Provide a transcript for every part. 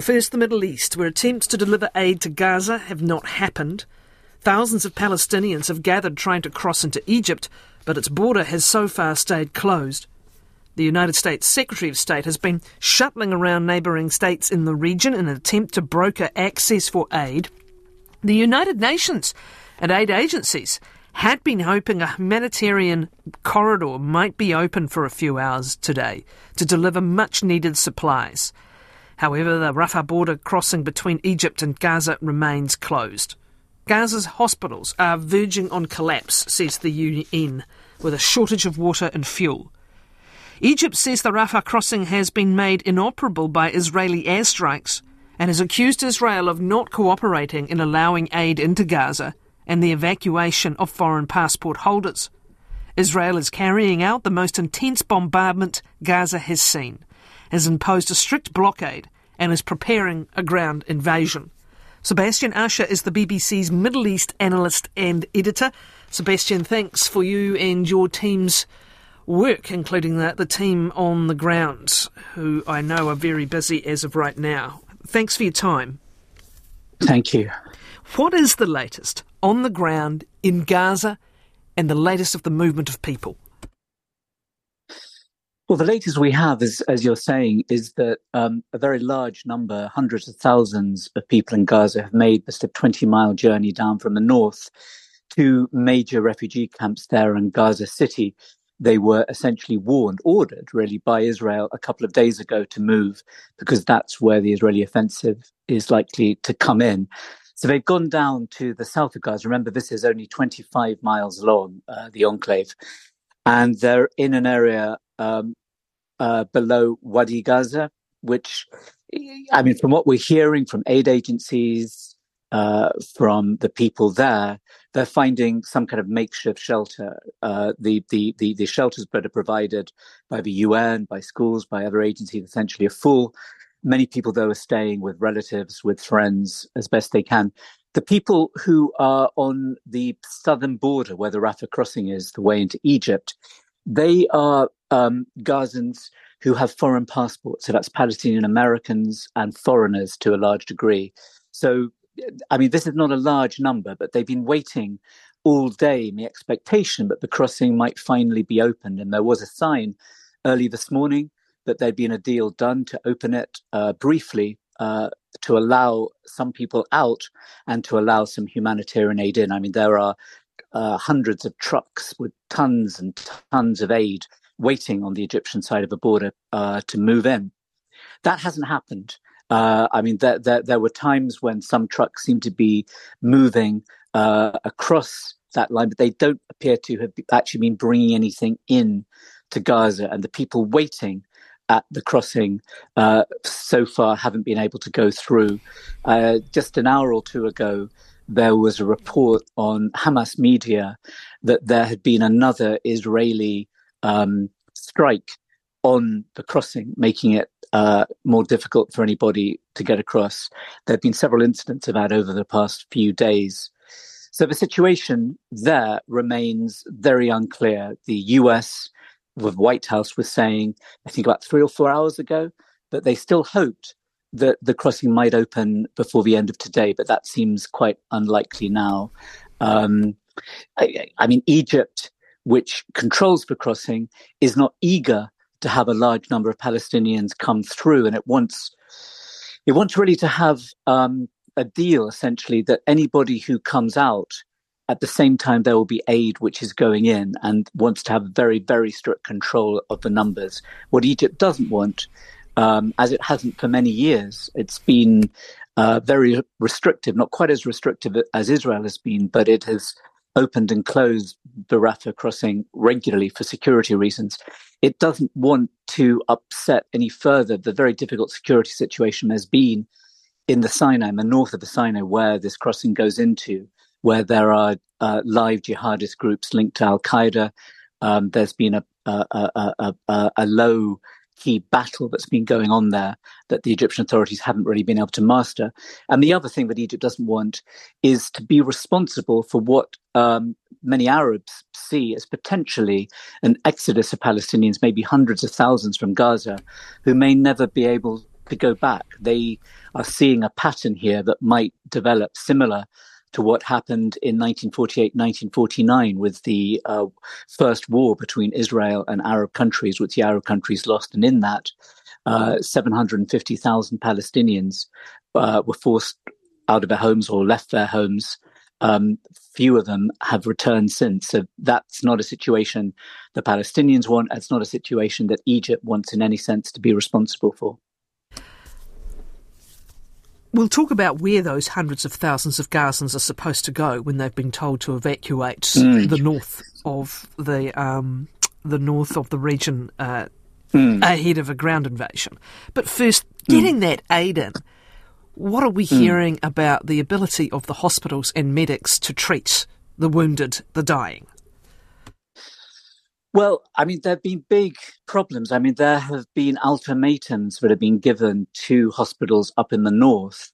Well, first, the Middle East, where attempts to deliver aid to Gaza have not happened. Thousands of Palestinians have gathered trying to cross into Egypt, but its border has so far stayed closed. The United States Secretary of State has been shuttling around neighbouring states in the region in an attempt to broker access for aid. The United Nations and aid agencies had been hoping a humanitarian corridor might be open for a few hours today to deliver much needed supplies. However, the Rafah border crossing between Egypt and Gaza remains closed. Gaza's hospitals are verging on collapse, says the UN, with a shortage of water and fuel. Egypt says the Rafah crossing has been made inoperable by Israeli airstrikes and has accused Israel of not cooperating in allowing aid into Gaza and the evacuation of foreign passport holders. Israel is carrying out the most intense bombardment Gaza has seen, has imposed a strict blockade, and is preparing a ground invasion. Sebastian Usher is the BBC's Middle East analyst and editor. Sebastian, thanks for you and your team's work, including the, the team on the ground, who I know are very busy as of right now. Thanks for your time. Thank you. What is the latest on the ground in Gaza and the latest of the movement of people? Well, the latest we have, is, as you're saying, is that um, a very large number, hundreds of thousands of people in Gaza have made this 20 mile journey down from the north to major refugee camps there in Gaza City. They were essentially warned, ordered really by Israel a couple of days ago to move because that's where the Israeli offensive is likely to come in. So they've gone down to the south of Gaza. Remember, this is only 25 miles long, uh, the enclave. And they're in an area um, uh, below Wadi Gaza, which, I mean, from what we're hearing from aid agencies, uh, from the people there, they're finding some kind of makeshift shelter. Uh, the, the, the, the shelters that are provided by the UN, by schools, by other agencies essentially are full. Many people, though, are staying with relatives, with friends as best they can. The people who are on the southern border, where the Rafah crossing is, the way into Egypt, they are um, Gazans who have foreign passports. So that's Palestinian Americans and foreigners to a large degree. So, I mean, this is not a large number, but they've been waiting all day in the expectation that the crossing might finally be opened. And there was a sign early this morning that there'd been a deal done to open it uh, briefly uh, to allow some people out and to allow some humanitarian aid in. I mean, there are uh, hundreds of trucks with tons and tons of aid waiting on the Egyptian side of the border uh, to move in. That hasn't happened. Uh, I mean, there, there, there, were times when some trucks seemed to be moving uh, across that line, but they don't appear to have actually been bringing anything in to Gaza, and the people waiting at the crossing uh, so far haven't been able to go through. Uh, just an hour or two ago, there was a report on Hamas media that there had been another Israeli um, strike on the crossing, making it uh, more difficult for anybody to get across. There have been several incidents of that over the past few days. So the situation there remains very unclear. The US the White House was saying, I think about three or four hours ago, that they still hoped that the crossing might open before the end of today, but that seems quite unlikely now. Um, I, I, mean, Egypt, which controls the crossing, is not eager to have a large number of Palestinians come through, and it wants it wants really to have um, a deal, essentially, that anybody who comes out at the same time, there will be aid which is going in and wants to have very, very strict control of the numbers. What Egypt doesn't want, um, as it hasn't for many years, it's been uh, very restrictive, not quite as restrictive as Israel has been, but it has opened and closed the Rafah crossing regularly for security reasons. It doesn't want to upset any further the very difficult security situation there's been in the Sinai, in the north of the Sinai, where this crossing goes into where there are uh, live jihadist groups linked to Al Qaeda. Um, there's been a, a, a, a, a low key battle that's been going on there that the Egyptian authorities haven't really been able to master. And the other thing that Egypt doesn't want is to be responsible for what um, many Arabs see as potentially an exodus of Palestinians, maybe hundreds of thousands from Gaza, who may never be able to go back. They are seeing a pattern here that might develop similar to what happened in 1948 1949 with the uh, first war between Israel and Arab countries, which the Arab countries lost. And in that, uh, 750,000 Palestinians uh, were forced out of their homes or left their homes. Um, few of them have returned since. So that's not a situation the Palestinians want. It's not a situation that Egypt wants in any sense to be responsible for. We'll talk about where those hundreds of thousands of Gazans are supposed to go when they've been told to evacuate mm. the north of the um, the north of the region uh, mm. ahead of a ground invasion. But first, getting mm. that aid in. What are we hearing about the ability of the hospitals and medics to treat the wounded, the dying? Well, I mean, there have been big problems. I mean, there have been ultimatums that have been given to hospitals up in the north,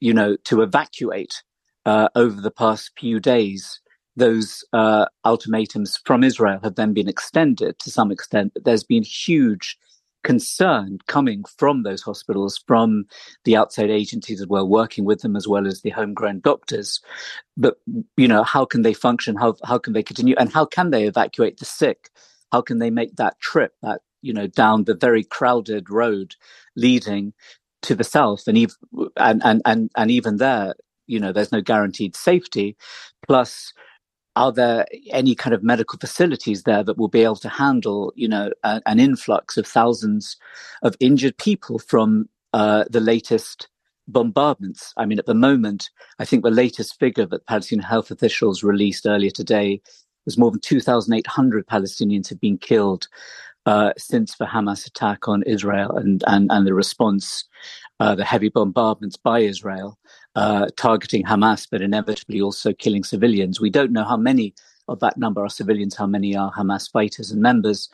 you know, to evacuate uh, over the past few days. Those uh, ultimatums from Israel have then been extended to some extent, but there's been huge concern coming from those hospitals, from the outside agencies as well, working with them as well as the homegrown doctors. But you know, how can they function? How how can they continue? And how can they evacuate the sick? How can they make that trip that you know down the very crowded road leading to the south? And even and and and and even there, you know, there's no guaranteed safety. Plus, are there any kind of medical facilities there that will be able to handle, you know, a, an influx of thousands of injured people from uh, the latest bombardments? I mean, at the moment, I think the latest figure that Palestinian health officials released earlier today was more than 2,800 Palestinians have been killed uh, since the Hamas attack on Israel and, and, and the response, uh, the heavy bombardments by Israel uh, targeting Hamas, but inevitably also killing civilians. We don't know how many of that number are civilians, how many are Hamas fighters and members.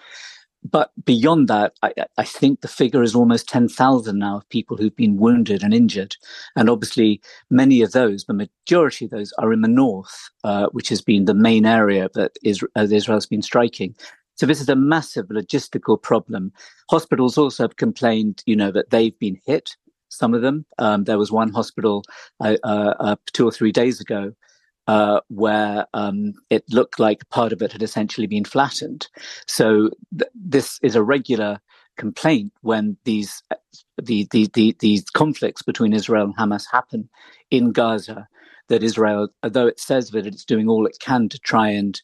But beyond that, I, I think the figure is almost 10,000 now of people who've been wounded and injured. And obviously, many of those, the majority of those, are in the north, uh, which has been the main area that Israel, Israel's been striking. So this is a massive logistical problem. Hospitals also have complained, you know, that they've been hit some of them. Um, there was one hospital uh, uh, uh, two or three days ago uh, where um, it looked like part of it had essentially been flattened. So th- this is a regular complaint when these the, the, the, these conflicts between Israel and Hamas happen in Gaza. That Israel, although it says that it's doing all it can to try and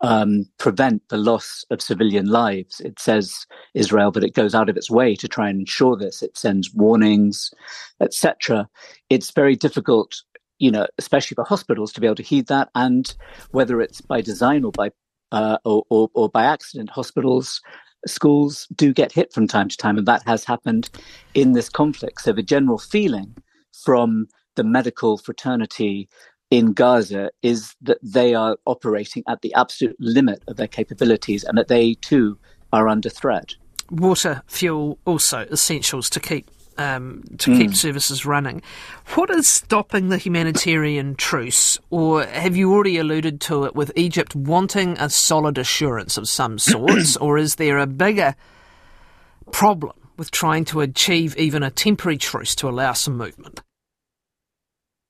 um, prevent the loss of civilian lives. It says Israel that it goes out of its way to try and ensure this. It sends warnings, etc. It's very difficult, you know, especially for hospitals to be able to heed that. And whether it's by design or by uh, or, or, or by accident, hospitals schools do get hit from time to time, and that has happened in this conflict. So the general feeling from the medical fraternity in Gaza is that they are operating at the absolute limit of their capabilities and that they too are under threat. Water, fuel, also essentials to keep um, to mm. keep services running. What is stopping the humanitarian truce, or have you already alluded to it with Egypt wanting a solid assurance of some sorts, or is there a bigger problem with trying to achieve even a temporary truce to allow some movement?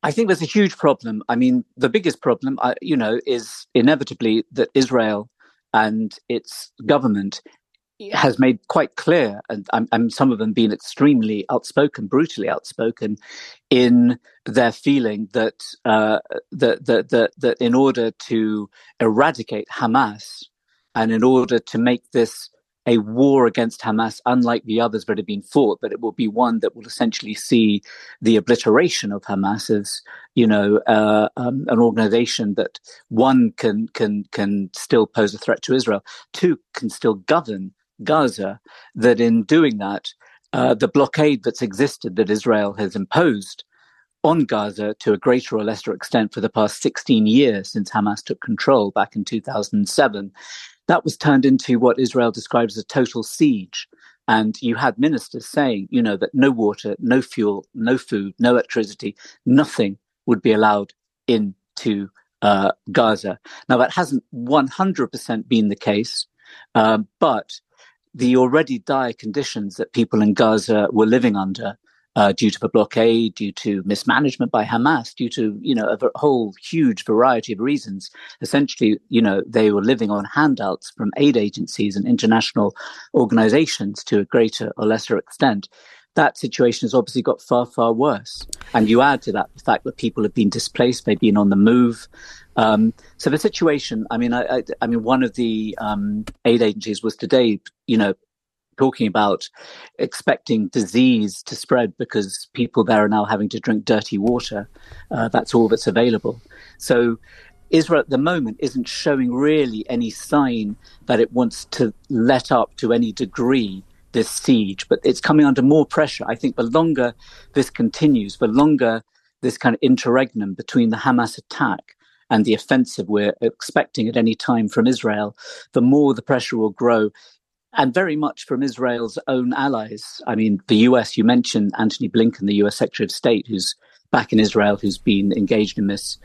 I think there's a huge problem. I mean, the biggest problem, uh, you know, is inevitably that Israel and its government has made quite clear, and, and some of them being extremely outspoken, brutally outspoken, in their feeling that uh, that, that that that in order to eradicate Hamas and in order to make this a war against Hamas, unlike the others that have been fought, but it will be one that will essentially see the obliteration of Hamas as, you know, uh, um, an organization that one can can can still pose a threat to Israel, two can still govern Gaza. That in doing that, uh, the blockade that's existed that Israel has imposed on Gaza to a greater or lesser extent for the past 16 years since Hamas took control back in 2007 that was turned into what Israel describes as a total siege. And you had ministers saying, you know, that no water, no fuel, no food, no electricity, nothing would be allowed into uh, Gaza. Now, that hasn't 100% been the case, uh, but the already dire conditions that people in Gaza were living under uh, due to the blockade, due to mismanagement by Hamas, due to you know a whole huge variety of reasons. Essentially, you know they were living on handouts from aid agencies and international organizations to a greater or lesser extent. That situation has obviously got far, far worse. And you add to that the fact that people have been displaced, they've been on the move. Um, so the situation, I mean, I, I, I mean, one of the um, aid agencies was today, you know, talking about expecting disease to spread because people there are now having to drink dirty water. Uh, that's all that's available. So Israel at the moment isn't showing really any sign that it wants to let up to any degree this siege, but it's coming under more pressure. I think the longer this continues, the longer this kind of interregnum between the Hamas attack and the offensive we're expecting at any time from Israel, the more the pressure will grow and very much from Israel's own allies. I mean, the US, you mentioned Antony Blinken, the US Secretary of State, who's back in Israel, who's been engaged in this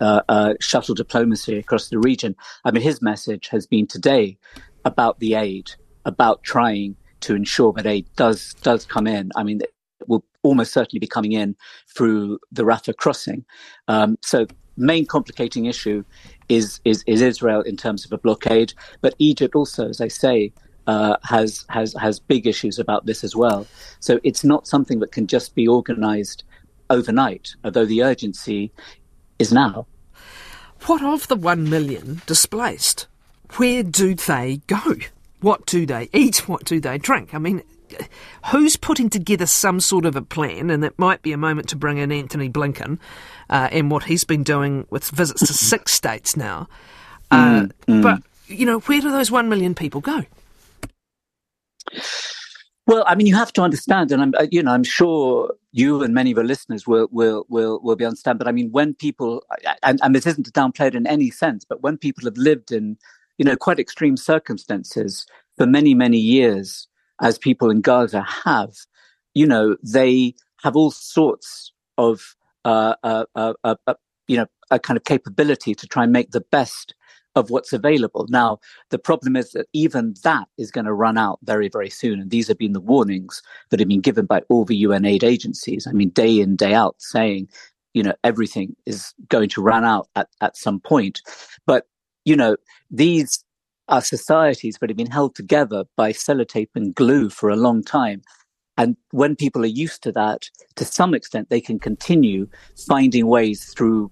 uh, uh, shuttle diplomacy across the region. I mean, his message has been today about the aid, about trying to ensure that aid does does come in. I mean, it will almost certainly be coming in through the Rafah crossing. Um, so, main complicating issue is, is is Israel in terms of a blockade, but Egypt also, as I say, uh, has has has big issues about this as well. So it's not something that can just be organised overnight, although the urgency is now. What of the one million displaced? Where do they go? What do they eat? What do they drink? I mean, who's putting together some sort of a plan? And it might be a moment to bring in Antony Blinken uh, and what he's been doing with visits to six states now. Uh, mm, mm. But you know, where do those one million people go? Well, I mean, you have to understand, and I'm, uh, you know, I'm sure you and many of the listeners will will will will be understand. But I mean, when people, and, and this isn't to downplay it in any sense, but when people have lived in, you know, quite extreme circumstances for many many years, as people in Gaza have, you know, they have all sorts of, uh, uh, uh, uh, uh you know, a kind of capability to try and make the best of what's available. Now, the problem is that even that is going to run out very, very soon. And these have been the warnings that have been given by all the UN aid agencies. I mean, day in, day out, saying, you know, everything is going to run out at, at some point. But, you know, these are societies that have been held together by sellotape and glue for a long time. And when people are used to that, to some extent, they can continue finding ways through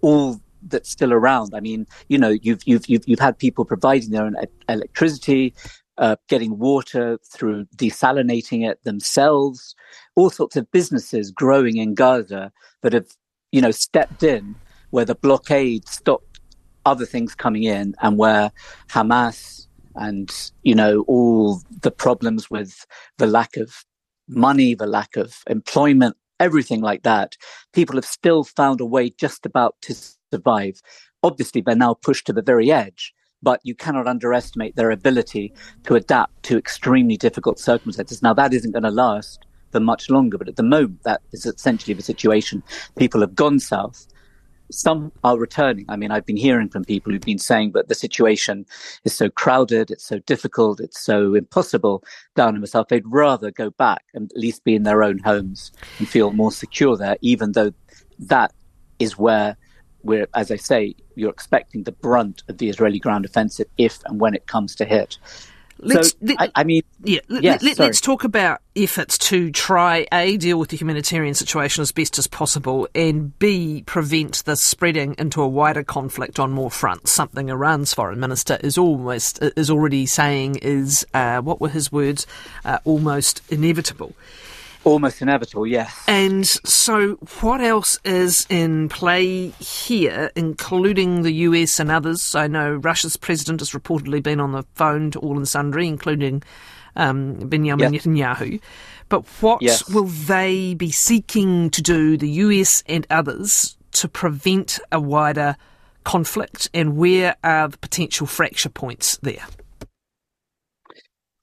all that's still around. I mean, you know, you've you've you've, you've had people providing their own electricity, uh, getting water through desalinating it themselves, all sorts of businesses growing in Gaza that have, you know, stepped in where the blockade stopped other things coming in and where Hamas and, you know, all the problems with the lack of money, the lack of employment, everything like that, people have still found a way just about to survive. Obviously, they're now pushed to the very edge, but you cannot underestimate their ability to adapt to extremely difficult circumstances. Now, that isn't going to last for much longer, but at the moment, that is essentially the situation. People have gone south. Some are returning. I mean, I've been hearing from people who've been saying that the situation is so crowded, it's so difficult, it's so impossible down in the south. They'd rather go back and at least be in their own homes and feel more secure there, even though that is where where, as I say, you're expecting the brunt of the Israeli ground offensive if and when it comes to hit. Let's, so, let, I, I, mean, yeah, yes, let, us talk about efforts to try A, deal with the humanitarian situation as best as possible, and B, prevent the spreading into a wider conflict on more fronts. Something Iran's foreign minister is almost is already saying is, uh, what were his words, uh, almost inevitable. Almost inevitable, yes. And so, what else is in play here, including the US and others? I know Russia's president has reportedly been on the phone to all and sundry, including um, Benjamin yep. Netanyahu. But what yes. will they be seeking to do, the US and others, to prevent a wider conflict? And where are the potential fracture points there?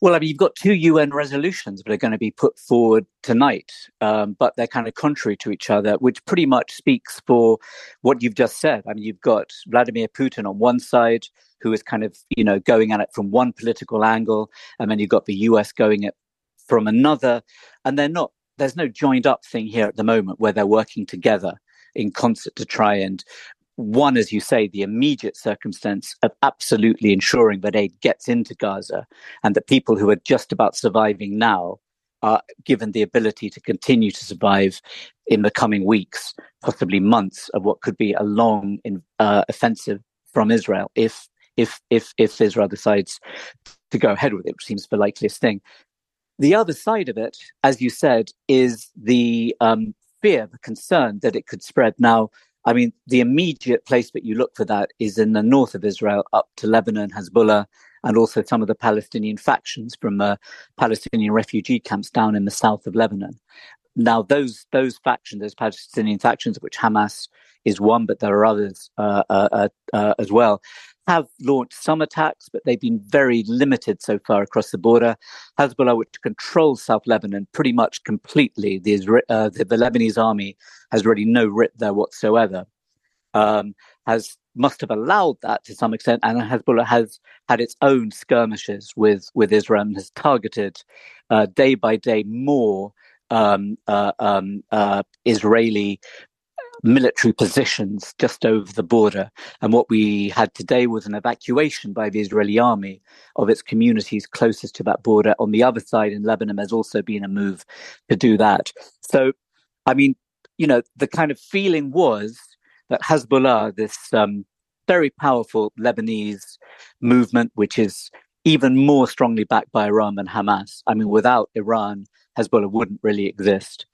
Well, I mean, you've got two UN resolutions that are going to be put forward tonight, um, but they're kind of contrary to each other, which pretty much speaks for what you've just said. I mean, you've got Vladimir Putin on one side, who is kind of, you know, going at it from one political angle, and then you've got the US going it from another, and they're not. There's no joined up thing here at the moment where they're working together in concert to try and one, as you say, the immediate circumstance of absolutely ensuring that aid gets into Gaza and that people who are just about surviving now are given the ability to continue to survive in the coming weeks, possibly months of what could be a long uh, offensive from Israel if if if if Israel decides to go ahead with it, which seems the likeliest thing. The other side of it, as you said, is the um, fear, the concern that it could spread. Now, I mean, the immediate place that you look for that is in the north of Israel, up to Lebanon, Hezbollah, and also some of the Palestinian factions from uh, Palestinian refugee camps down in the south of Lebanon. Now, those those factions, those Palestinian factions, of which Hamas is one, but there are others uh, uh, uh, as well, have launched some attacks, but they've been very limited so far across the border. Hezbollah, which controls South Lebanon pretty much completely, the, uh, the, the Lebanese army has really no writ there whatsoever. Um, has must have allowed that to some extent, and Hezbollah has had its own skirmishes with with Israel and has targeted uh, day by day more um, uh, um, Israeli military positions just over the border. And what we had today was an evacuation by the Israeli army of its communities closest to that border. On the other side in Lebanon, there's also been a move to do that. So, I mean, you know, the kind of feeling was that Hezbollah, this um, very powerful Lebanese movement, which is even more strongly backed by Iran than Hamas. I mean, without Iran, Hezbollah wouldn't really exist.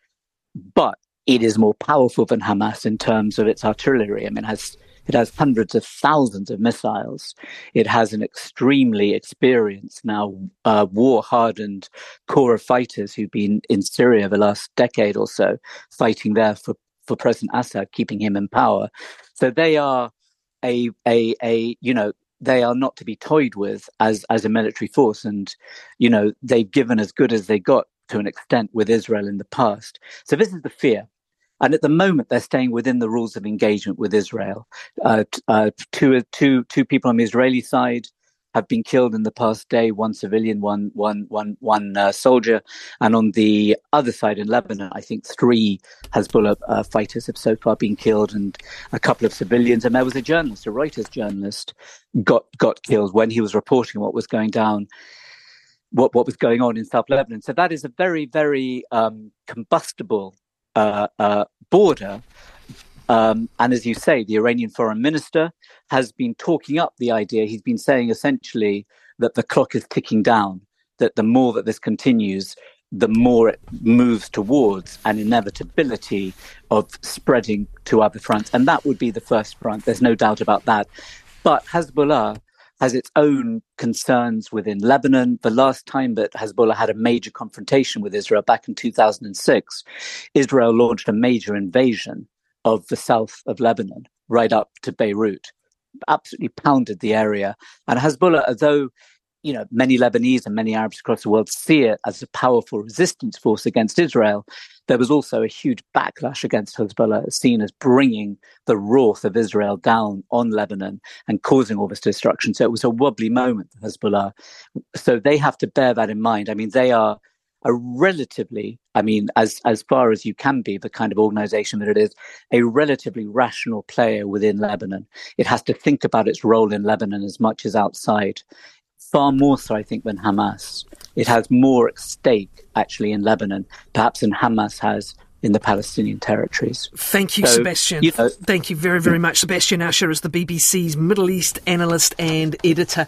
But it is more powerful than Hamas in terms of its artillery. I mean, it has it has hundreds of thousands of missiles. It has an extremely experienced, now uh, war hardened core of fighters who've been in Syria the last decade or so, fighting there for, for President Assad, keeping him in power. So they are a, a, a, you know, they are not to be toyed with as, as a military force. And, you know, they've given as good as they got to an extent with Israel in the past. So this is the fear. And at the moment, they're staying within the rules of engagement with Israel. Uh, uh, two, two, two people on the Israeli side have been killed in the past day. One civilian, one, one, one, one uh, soldier, and on the other side in Lebanon, I think three Hezbollah uh, fighters have so far been killed, and a couple of civilians. And there was a journalist, a Reuters journalist, got got killed when he was reporting what was going down what what was going on in South Lebanon. So that is a very very um, combustible uh, uh, border. Um, and as you say, the Iranian foreign minister has been talking up the idea. He's been saying essentially that the clock is ticking down. That the more that this continues, the more it moves towards an inevitability of spreading to other fronts. And that would be the first front. There's no doubt about that. But Hezbollah has its own concerns within Lebanon. The last time that Hezbollah had a major confrontation with Israel back in 2006, Israel launched a major invasion of the south of Lebanon, right up to Beirut, absolutely pounded the area. And Hezbollah, although you know, many Lebanese and many Arabs across the world see it as a powerful resistance force against Israel. There was also a huge backlash against Hezbollah, seen as bringing the wrath of Israel down on Lebanon and causing all this destruction. So it was a wobbly moment for Hezbollah. So they have to bear that in mind. I mean, they are a relatively, I mean, as as far as you can be, the kind of organization that it is, a relatively rational player within Lebanon. It has to think about its role in Lebanon as much as outside far more so, I think, than Hamas. It has more at stake, actually, in Lebanon, perhaps than Hamas has in the Palestinian territories. Thank you, so, Sebastian. You know, Thank you very, very much. Sebastian Usher is the BBC's Middle East analyst and editor.